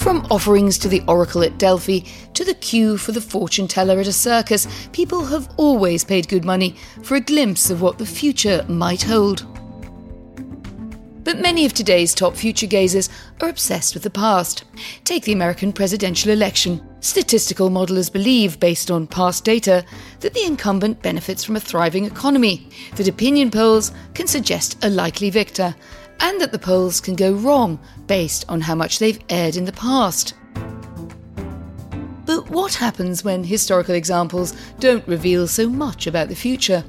From offerings to the oracle at Delphi to the queue for the fortune teller at a circus, people have always paid good money for a glimpse of what the future might hold. But many of today's top future gazers are obsessed with the past. Take the American presidential election. Statistical modelers believe, based on past data, that the incumbent benefits from a thriving economy, that opinion polls can suggest a likely victor, and that the polls can go wrong based on how much they've erred in the past. But what happens when historical examples don't reveal so much about the future?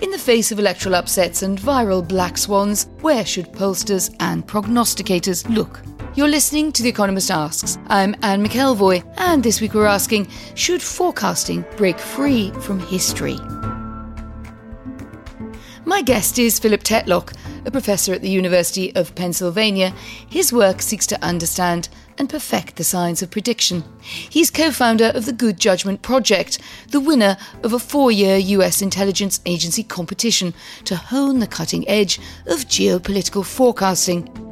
In the face of electoral upsets and viral black swans, where should pollsters and prognosticators look? You're listening to The Economist Asks. I'm Anne McElvoy, and this week we're asking Should forecasting break free from history? My guest is Philip Tetlock, a professor at the University of Pennsylvania. His work seeks to understand and perfect the science of prediction. He's co founder of the Good Judgment Project, the winner of a four year US intelligence agency competition to hone the cutting edge of geopolitical forecasting.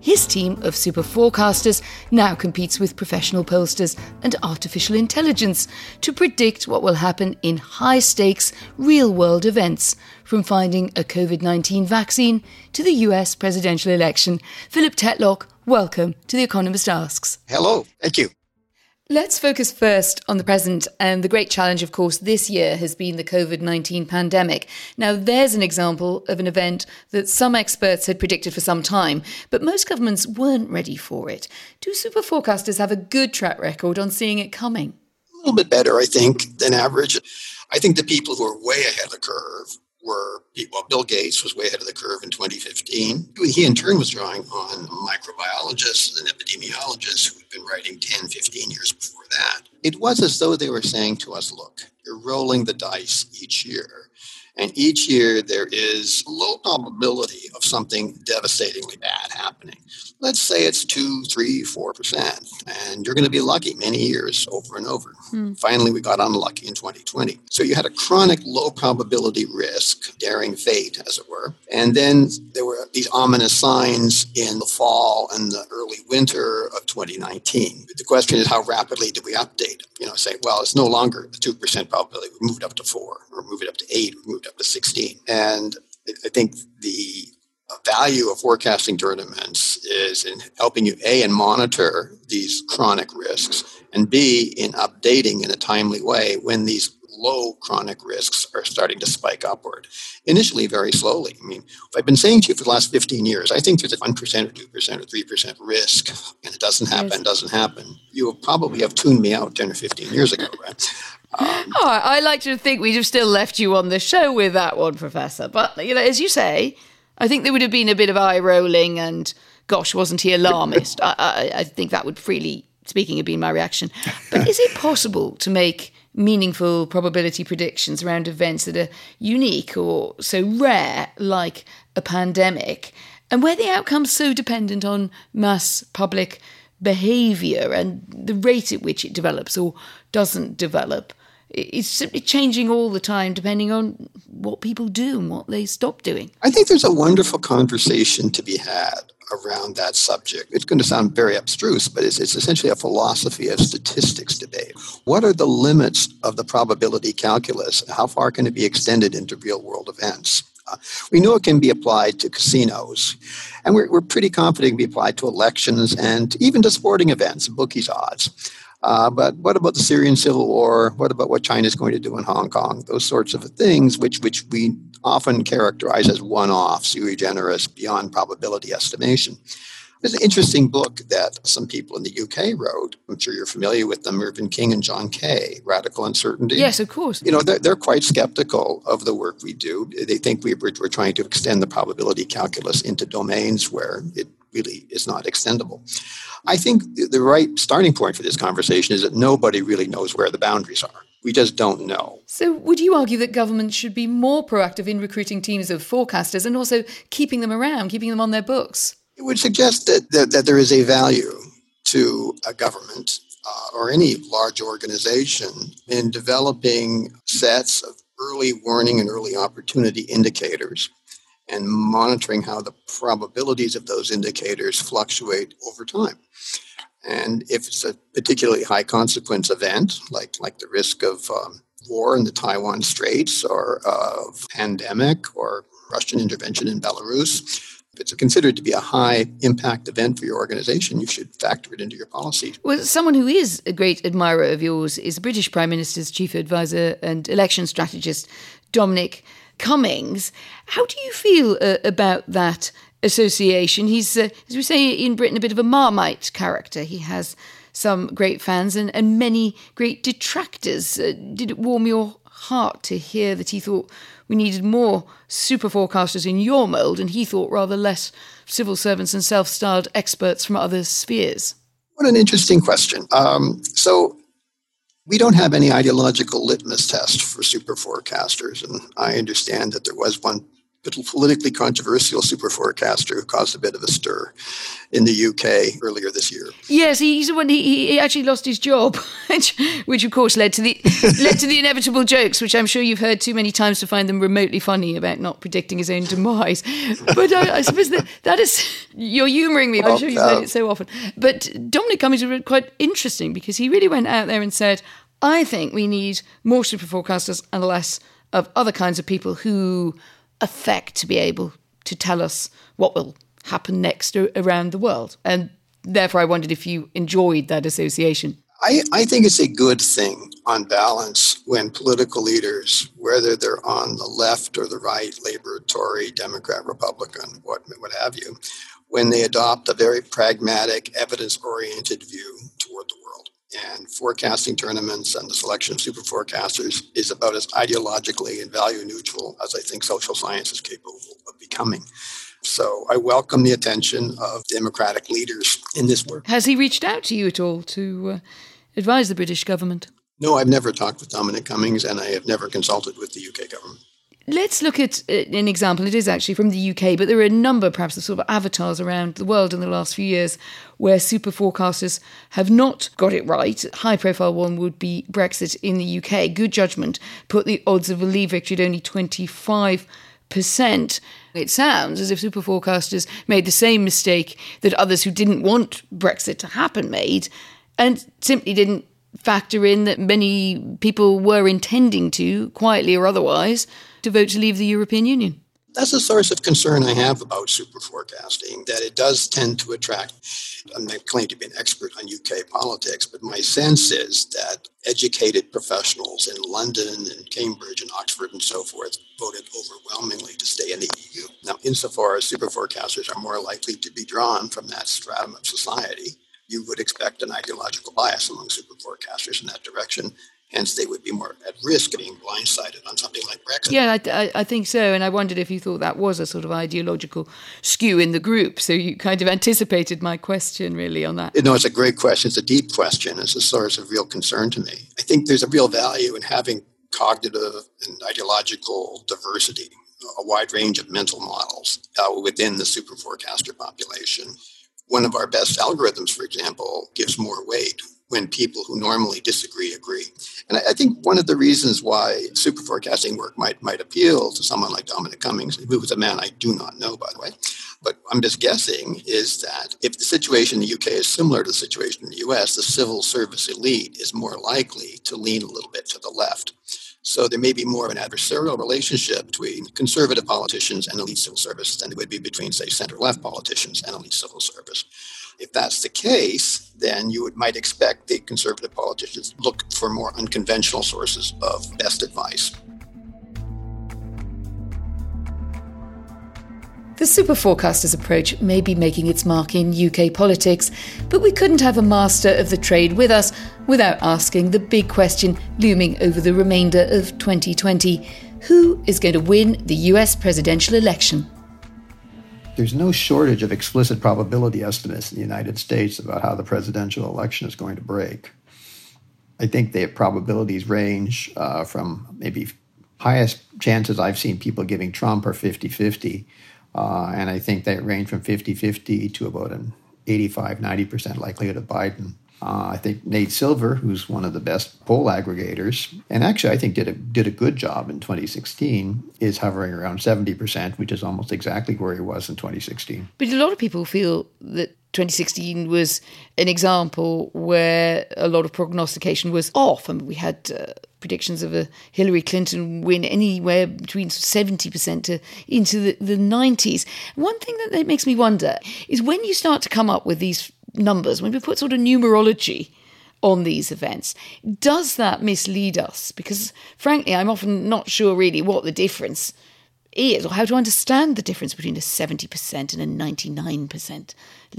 His team of super forecasters now competes with professional pollsters and artificial intelligence to predict what will happen in high stakes, real world events, from finding a COVID 19 vaccine to the US presidential election. Philip Tetlock, welcome to The Economist Asks. Hello, thank you. Let's focus first on the present. And the great challenge, of course, this year has been the COVID 19 pandemic. Now, there's an example of an event that some experts had predicted for some time, but most governments weren't ready for it. Do super forecasters have a good track record on seeing it coming? A little bit better, I think, than average. I think the people who are way ahead of the curve were well, Bill Gates was way ahead of the curve in 2015. He in turn was drawing on microbiologists and epidemiologists been writing 10, 15 years before that. It was as though they were saying to us, look, you're rolling the dice each year. And each year there is low probability of something devastatingly bad happening. Let's say it's two, three, four percent, and you're going to be lucky many years over and over. Hmm. Finally, we got unlucky in 2020. So you had a chronic low probability risk, daring fate, as it were. And then there were these ominous signs in the fall and the early winter of 2019. The question is, how rapidly do we update? You know, say, well, it's no longer a 2% probability. We moved up to four, or move it up to eight, we moved up to 16. And I think the value of forecasting tournaments is in helping you a and monitor these chronic risks and b in updating in a timely way when these low chronic risks are starting to spike upward initially very slowly i mean if i've been saying to you for the last 15 years i think there's a 1% or 2% or 3% risk and it doesn't happen yes. doesn't happen you probably have tuned me out 10 or 15 years ago right um, oh, I like to think we'd have still left you on the show with that one, Professor. But you know, as you say, I think there would have been a bit of eye rolling and, gosh, wasn't he alarmist? I, I, I think that would freely speaking have been my reaction. But is it possible to make meaningful probability predictions around events that are unique or so rare, like a pandemic, and where the outcome's so dependent on mass public behaviour and the rate at which it develops or doesn't develop? It's simply changing all the time depending on what people do and what they stop doing. I think there's a wonderful conversation to be had around that subject. It's going to sound very abstruse, but it's, it's essentially a philosophy of statistics debate. What are the limits of the probability calculus? How far can it be extended into real world events? Uh, we know it can be applied to casinos, and we're, we're pretty confident it can be applied to elections and even to sporting events, bookies' odds. Uh, but what about the Syrian civil war? What about what China is going to do in Hong Kong? Those sorts of things, which which we often characterize as one-off, sui generis, beyond probability estimation. There's an interesting book that some people in the UK wrote. I'm sure you're familiar with them, Mervyn King and John Kay, Radical Uncertainty. Yes, of course. You know, they're, they're quite skeptical of the work we do. They think we, we're, we're trying to extend the probability calculus into domains where it really is not extendable. I think the right starting point for this conversation is that nobody really knows where the boundaries are. We just don't know. So, would you argue that governments should be more proactive in recruiting teams of forecasters and also keeping them around, keeping them on their books? It would suggest that, that, that there is a value to a government uh, or any large organization in developing sets of early warning and early opportunity indicators and monitoring how the probabilities of those indicators fluctuate over time. And if it's a particularly high consequence event, like, like the risk of um, war in the Taiwan Straits or of pandemic or Russian intervention in Belarus, if it's considered to be a high impact event for your organization, you should factor it into your policy. Well, someone who is a great admirer of yours is British Prime Minister's chief advisor and election strategist, Dominic Cummings. How do you feel uh, about that association? He's, uh, as we say in Britain, a bit of a marmite character. He has some great fans and, and many great detractors. Uh, did it warm your heart to hear that he thought we needed more super forecasters in your mould and he thought rather less civil servants and self styled experts from other spheres? What an interesting question. Um, so, we don't have any ideological litmus test for super forecasters, and I understand that there was one politically controversial super forecaster who caused a bit of a stir in the UK earlier this year. Yes, he's the one. He, he actually lost his job, which, which of course led to the led to the inevitable jokes, which I'm sure you've heard too many times to find them remotely funny about not predicting his own demise. But I, I suppose that that is you're humouring me. I'm oh, sure you've heard it so often. But Dominic Cummings was quite interesting because he really went out there and said, "I think we need more super forecasters and less of other kinds of people who." Effect to be able to tell us what will happen next around the world. And therefore, I wondered if you enjoyed that association. I, I think it's a good thing on balance when political leaders, whether they're on the left or the right, Labor, Tory, Democrat, Republican, what, what have you, when they adopt a very pragmatic, evidence oriented view toward the world and forecasting tournaments and the selection of super forecasters is about as ideologically and value neutral as I think social science is capable of becoming. So I welcome the attention of democratic leaders in this work. Has he reached out to you at all to uh, advise the British government? No, I've never talked with Dominic Cummings and I have never consulted with the UK government. Let's look at uh, an example. It is actually from the UK, but there are a number, perhaps, of sort of avatars around the world in the last few years where super forecasters have not got it right. High profile one would be Brexit in the UK. Good judgment put the odds of a Leave victory at only 25 percent. It sounds as if super forecasters made the same mistake that others who didn't want Brexit to happen made and simply didn't factor in that many people were intending to, quietly or otherwise, to vote to leave the European Union. That's a source of concern I have about super forecasting, that it does tend to attract. I'm not claiming to be an expert on UK politics, but my sense is that educated professionals in London and Cambridge and Oxford and so forth voted overwhelmingly to stay in the EU. Now, insofar as super forecasters are more likely to be drawn from that stratum of society, you would expect an ideological bias among super forecasters in that direction. Hence, they would be more at risk of being blindsided on something like Brexit. Yeah, I, I, think so. And I wondered if you thought that was a sort of ideological skew in the group. So you kind of anticipated my question, really, on that. No, it's a great question. It's a deep question. It's a source of real concern to me. I think there's a real value in having cognitive and ideological diversity, a wide range of mental models uh, within the super forecaster population. One of our best algorithms, for example, gives more weight when people who normally disagree agree. And I, I, think one of the reasons why super forecasting work might might appeal to someone like Dominic Cummings, who is a man I do not know, by the way, but I'm just guessing, is that if the situation in the UK is similar to the situation in the US, the civil service elite is more likely to lean a little bit to the left. So there may be more of an adversarial relationship between conservative politicians and elite civil service than there would be between, say, center left politicians and elite civil service. If that's the case, then you would, might expect the conservative politicians look for more unconventional sources of best advice. The super forecaster's approach may be making its mark in UK politics, but we couldn't have a master of the trade with us without asking the big question looming over the remainder of 2020 who is going to win the US presidential election? There's no shortage of explicit probability estimates in the United States about how the presidential election is going to break. I think the probabilities range uh, from maybe highest chances I've seen people giving Trump are 50 50. Uh, and I think they range from 50 50 to about an 85 90% likelihood of Biden. Uh, I think Nate Silver, who's one of the best poll aggregators, and actually I think did a did a good job in 2016, is hovering around 70%, which is almost exactly where he was in 2016. But a lot of people feel that 2016 was an example where a lot of prognostication was off. I mean, we had uh, predictions of a Hillary Clinton win anywhere between 70% to into the, the 90s. One thing that makes me wonder is when you start to come up with these numbers, when we put sort of numerology on these events, does that mislead us? Because frankly, I'm often not sure really what the difference is or how to understand the difference between a 70% and a 99%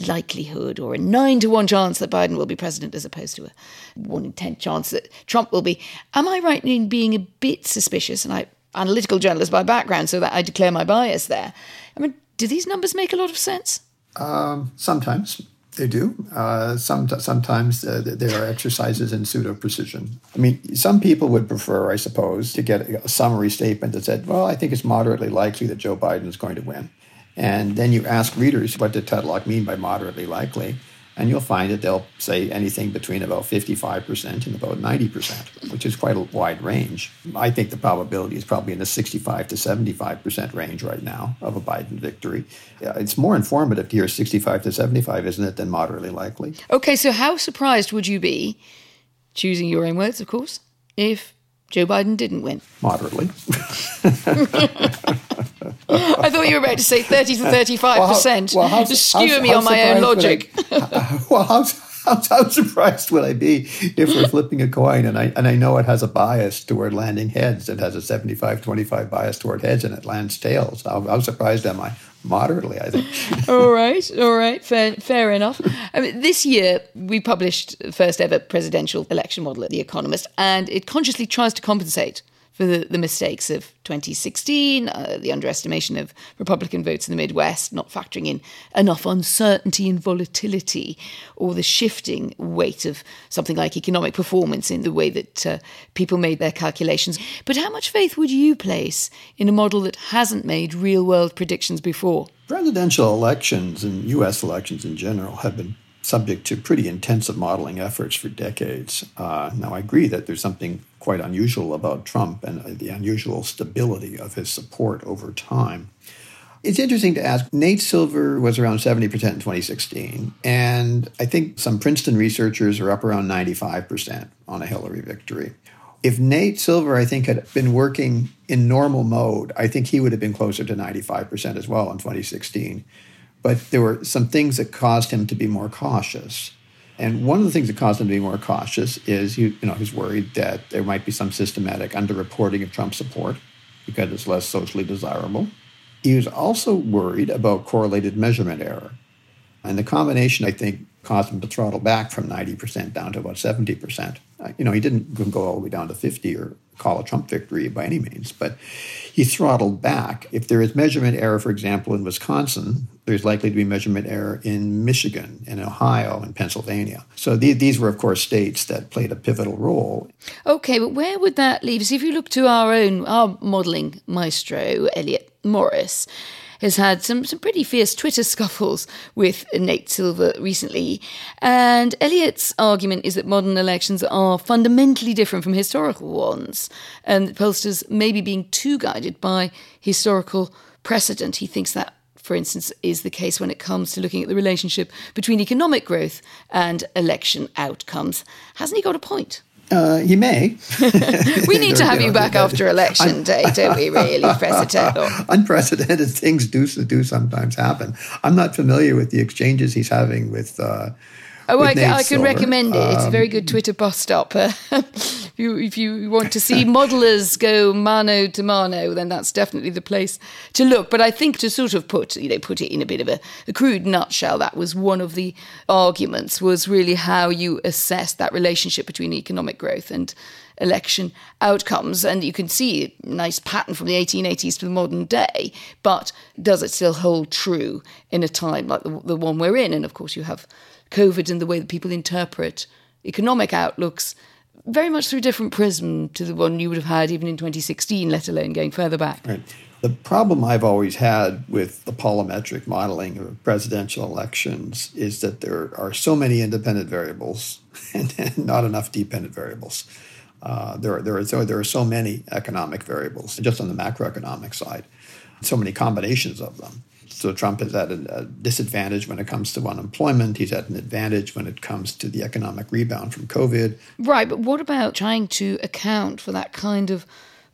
likelihood or a 9 to 1 chance that Biden will be president as opposed to a 1 in 10 chance that Trump will be. Am I right in being a bit suspicious? And I analytical journalist by background, so that I declare my bias there. I mean, do these numbers make a lot of sense? Um, sometimes. They do. Uh, some, sometimes uh, there are exercises in pseudo precision. I mean, some people would prefer, I suppose, to get a summary statement that said, well, I think it's moderately likely that Joe Biden is going to win. And then you ask readers, what did Tetlock mean by moderately likely? And you'll find that they'll say anything between about 55% and about 90%, which is quite a wide range. I think the probability is probably in the 65 to 75% range right now of a Biden victory. Uh, it's more informative to hear 65 to 75, isn't it, than moderately likely? Okay, so how surprised would you be, choosing your own words, of course, if Joe Biden didn't win? Moderately. I thought you were about to say 30 to 35%. Well, how, well, Just skewer me on my own logic. I, well, how, how, how, surprised would I be if we're flipping a coin and I, and I know it has a bias toward landing heads? It has a 75 25 bias toward heads and it lands tails. How, how surprised am I? Moderately, I think. all right, all right, fair, fair enough. I mean, this year, we published the first ever presidential election model at The Economist, and it consciously tries to compensate for the, the mistakes of 2016, uh, the underestimation of Republican votes in the Midwest, not factoring in enough uncertainty and volatility, or the shifting weight of something like economic performance in the way that uh, people made their calculations. But how much faith would you place in a model that hasn't made real world predictions before? Presidential elections and U.S. elections in general have been subject to pretty intensive modeling efforts for decades. Uh, now, I agree that there's something quite unusual about Trump and the unusual stability of his support over time. It's interesting to ask. Nate Silver was around 70% in 2016, and I think some Princeton researchers are up around 95% on a Hillary victory. If Nate Silver, I think, had been working in normal mode, I think he would have been closer to 95% as well in 2016. But there were some things that caused him to be more cautious. And one of the things that caused him to be more cautious is he, you know, he's worried that there might be some systematic underreporting of Trump support because it's less socially desirable. He was also worried about correlated measurement error. And the combination, I think, caused him to throttle back from 90% down to about 70%. Uh, you know, he didn't go all the way down to 50 or call a Trump victory by any means, but he throttled back. If there is measurement error, for example, in Wisconsin, there's likely to be measurement error in Michigan, in Ohio, and Pennsylvania. So the, these were, of course, states that played a pivotal role. Okay, but where would that leave us? If you look to our own, our modelling maestro, Elliott Morris, has had some, some pretty fierce Twitter scuffles with Nate Silver recently. And Elliott's argument is that modern elections are fundamentally different from historical ones, and that pollsters may be being too guided by historical precedent. He thinks that for instance, is the case when it comes to looking at the relationship between economic growth and election outcomes. Hasn't he got a point? Uh, he may. we need to have you back after election day, don't we? Really, Professor Unprecedented things do do sometimes happen. I'm not familiar with the exchanges he's having with uh, Oh, I, I, can recommend it. It's um, a very good Twitter bus stop. if, you, if you want to see modelers go mano to mano, then that's definitely the place to look. But I think to sort of put, you know, put it in a bit of a, a crude nutshell, that was one of the arguments was really how you assess that relationship between economic growth and election outcomes. And you can see a nice pattern from the 1880s to the modern day, but does it still hold true in a time like the, the one we're in? And of course, you have COVID and the way that people interpret economic outlooks very much through a different prism to the one you would have had even in 2016, let alone going further back. Right. The problem I've always had with the polymetric modeling of presidential elections is that there are so many independent variables and not enough dependent variables. Uh, there, are, there, are, so, there are so many economic variables just on the macroeconomic side, so many combinations of them. So Trump is at a, disadvantage when it comes to unemployment. He's at an advantage when it comes to the economic rebound from COVID. Right, but what about trying to account for that kind of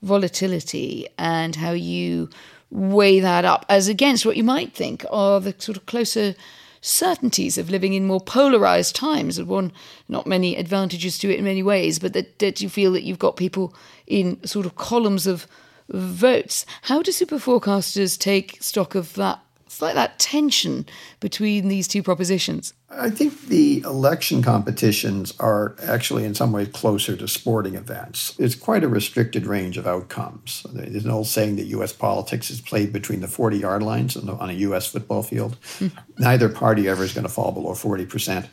volatility and how you weigh that up as against what you might think are the sort of closer certainties of living in more polarized times. One, not many advantages to it in many ways, but that, that you feel that you've got people in sort of columns of votes. How do super forecasters take stock of that it's like that tension between these two propositions. I think the election competitions are actually, in some ways, closer to sporting events. It's quite a restricted range of outcomes. There's an old saying that U.S. politics is played between the 40 yard lines on a U.S. football field. Neither party ever is going to fall below 40%.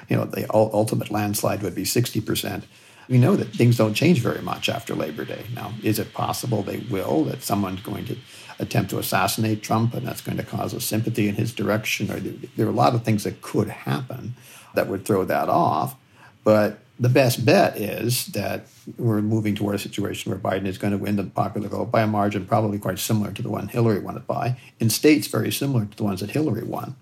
you know, the ultimate landslide would be 60% we know that things don't change very much after Labor Day. Now, is it possible they will, that someone's going to attempt to assassinate Trump and that's going to cause a sympathy in his direction? Or there are a lot of things that could happen that would throw that off. But the best bet is that we're moving toward a situation where Biden is going to win the popular vote by a margin probably quite similar to the one Hillary won it by, in states very similar to the ones that Hillary won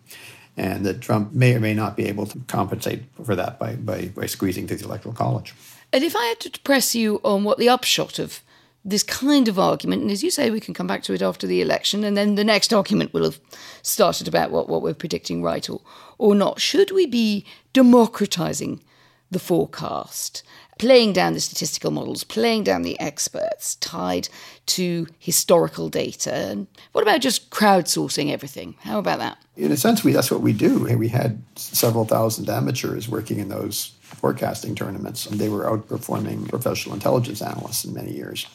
and that Trump may or may not be able to compensate for that by, by, by squeezing through the Electoral College. And if I had to press you on what the upshot of this kind of argument, and as you say, we can come back to it after the election, and then the next argument will have started about what, what we're predicting right or, or not. Should we be democratizing the forecast, playing down the statistical models, playing down the experts tied to historical data? And what about just crowdsourcing everything? How about that? In a sense, we, that's what we do. We had several thousand amateurs working in those forecasting tournaments, and they were outperforming professional intelligence analysts in many years.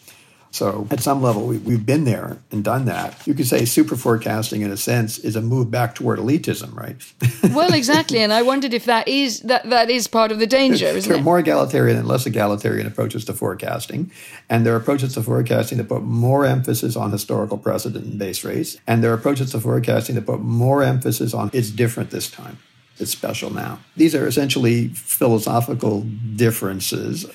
So, at some level, we, have been there and done that. You could say super forecasting, in a sense, is a move back toward elitism, right? well, exactly. And I wondered if that is that that is part of the danger, isn't there it? are more egalitarian and less egalitarian approaches to forecasting, and there are approaches to forecasting that put more emphasis on historical precedent and base rates, and there are approaches to forecasting that put more emphasis on it's different this time it's special now. These are essentially philosophical differences.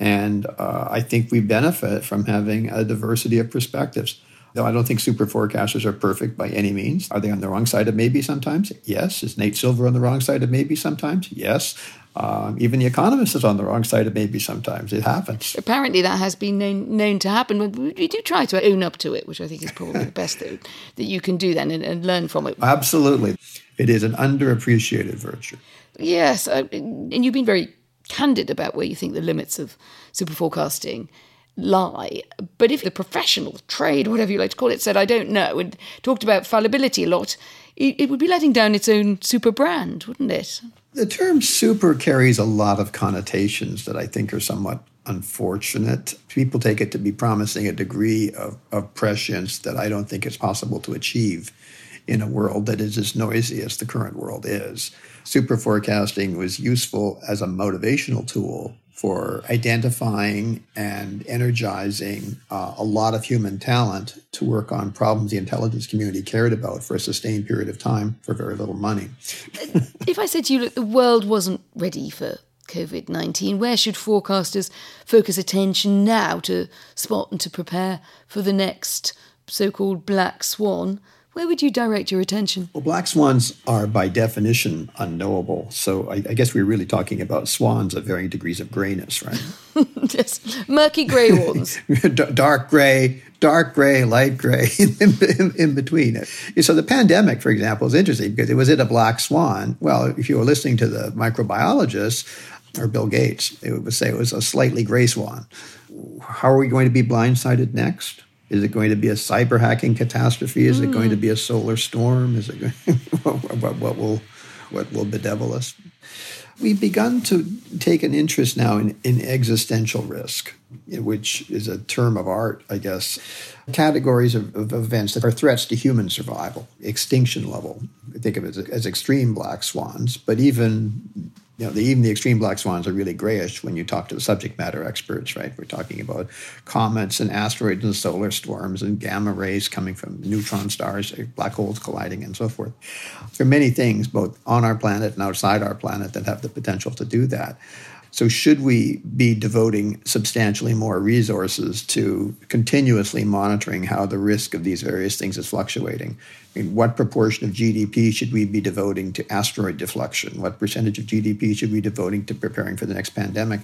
And uh, I think we benefit from having a diversity of perspectives. Though I don't think super forecasters are perfect by any means. Are they on the wrong side of maybe sometimes? Yes. Is Nate Silver on the wrong side of maybe sometimes? Yes. Um, even the economist is on the wrong side of maybe sometimes. It happens. Apparently, that has been known, known to happen. We do try to own up to it, which I think is probably the best that, that you can do then and, and learn from it. Absolutely. It is an underappreciated virtue. Yes. Uh, and you've been very candid about where you think the limits of super forecasting lie. But if the professional trade, whatever you like to call it, said, I don't know, and talked about fallibility a lot, it, it would be letting down its own super brand, wouldn't it? The term super carries a lot of connotations that I think are somewhat unfortunate. People take it to be promising a degree of, of prescience that I don't think is possible to achieve in a world that is as noisy as the current world is. Super forecasting was useful as a motivational tool for identifying and energizing uh, a lot of human talent to work on problems the intelligence community cared about for a sustained period of time for very little money. if I said to you, look, the world wasn't ready for COVID 19, where should forecasters focus attention now to spot and to prepare for the next so called black swan? Where would you direct your attention? Well, black swans are by definition unknowable. So I, I guess we're really talking about swans of varying degrees of grayness, right? yes, murky grey ones. dark grey, dark gray, light gray, in, in, in, between. So the pandemic, for example, is interesting because it was it a black swan? Well, if you were listening to the microbiologist or Bill Gates, it would say it was a slightly gray swan. How are we going to be blindsided next? Is it going to be a cyber hacking catastrophe? Is mm. it going to be a solar storm? Is it going, what, what, will what will bedevil us? We've begun to take an interest now in, in existential risk, which is a term of art, I guess. Categories of, of events that are threats to human survival, extinction level. Think of it as, as extreme black swans, but even you know, the, even the extreme black swans are really grayish when you talk to the subject matter experts, right? We're talking about comets and asteroids and solar storms and gamma rays coming from neutron stars, eh, black holes colliding, and so forth. There are many things, both on our planet and outside our planet, that have the potential to do that. So, should we be devoting substantially more resources to continuously monitoring how the risk of these various things is fluctuating? I mean, what proportion of GDP should we be devoting to asteroid deflection? What percentage of GDP should we be devoting to preparing for the next pandemic?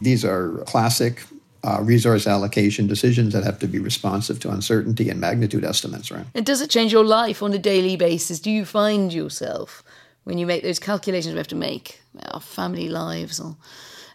These are classic uh, resource allocation decisions that have to be responsive to uncertainty and magnitude estimates, right? And does it change your life on a daily basis? Do you find yourself when you make those calculations we have to make our family lives or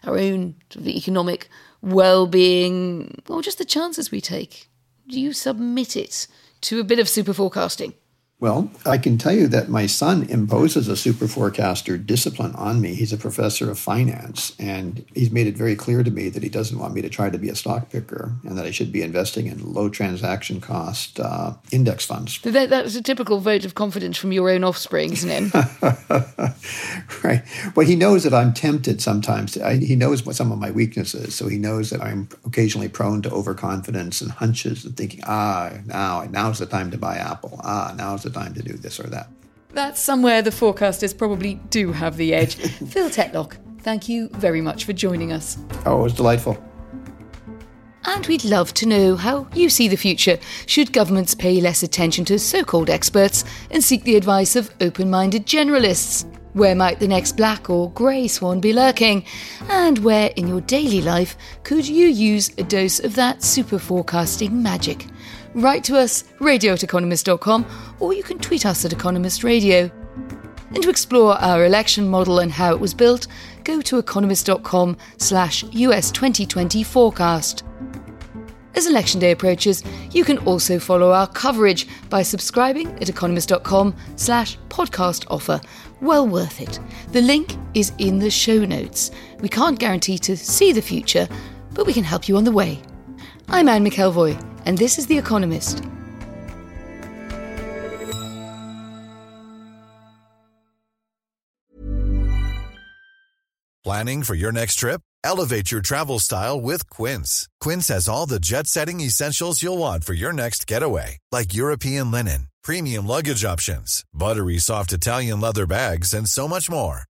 our own economic well-being or just the chances we take. Do you submit it to a bit of super forecasting well, I can tell you that my son imposes a super forecaster discipline on me. He's a professor of finance, and he's made it very clear to me that he doesn't want me to try to be a stock picker and that I should be investing in low transaction cost uh, index funds. That, that's a typical vote of confidence from your own offspring, isn't it? right. Well, he knows that I'm tempted sometimes. I, he knows what some of my weaknesses, so he knows that I'm occasionally prone to overconfidence and hunches and thinking, ah, now, now's the time to buy Apple. Ah, now's the the time to do this or that. That's somewhere the forecasters probably do have the edge. Phil Tetlock, thank you very much for joining us. Oh, it was delightful. And we'd love to know how you see the future. Should governments pay less attention to so called experts and seek the advice of open minded generalists? Where might the next black or grey swan be lurking? And where in your daily life could you use a dose of that super forecasting magic? Write to us, radio at economist.com, or you can tweet us at Economist Radio. And to explore our election model and how it was built, go to economist.com slash US 2020 forecast. As election day approaches, you can also follow our coverage by subscribing at economist.com slash podcast offer. Well worth it. The link is in the show notes. We can't guarantee to see the future, but we can help you on the way. I'm Anne McElvoy and this is The Economist. Planning for your next trip? Elevate your travel style with Quince. Quince has all the jet setting essentials you'll want for your next getaway, like European linen, premium luggage options, buttery soft Italian leather bags, and so much more.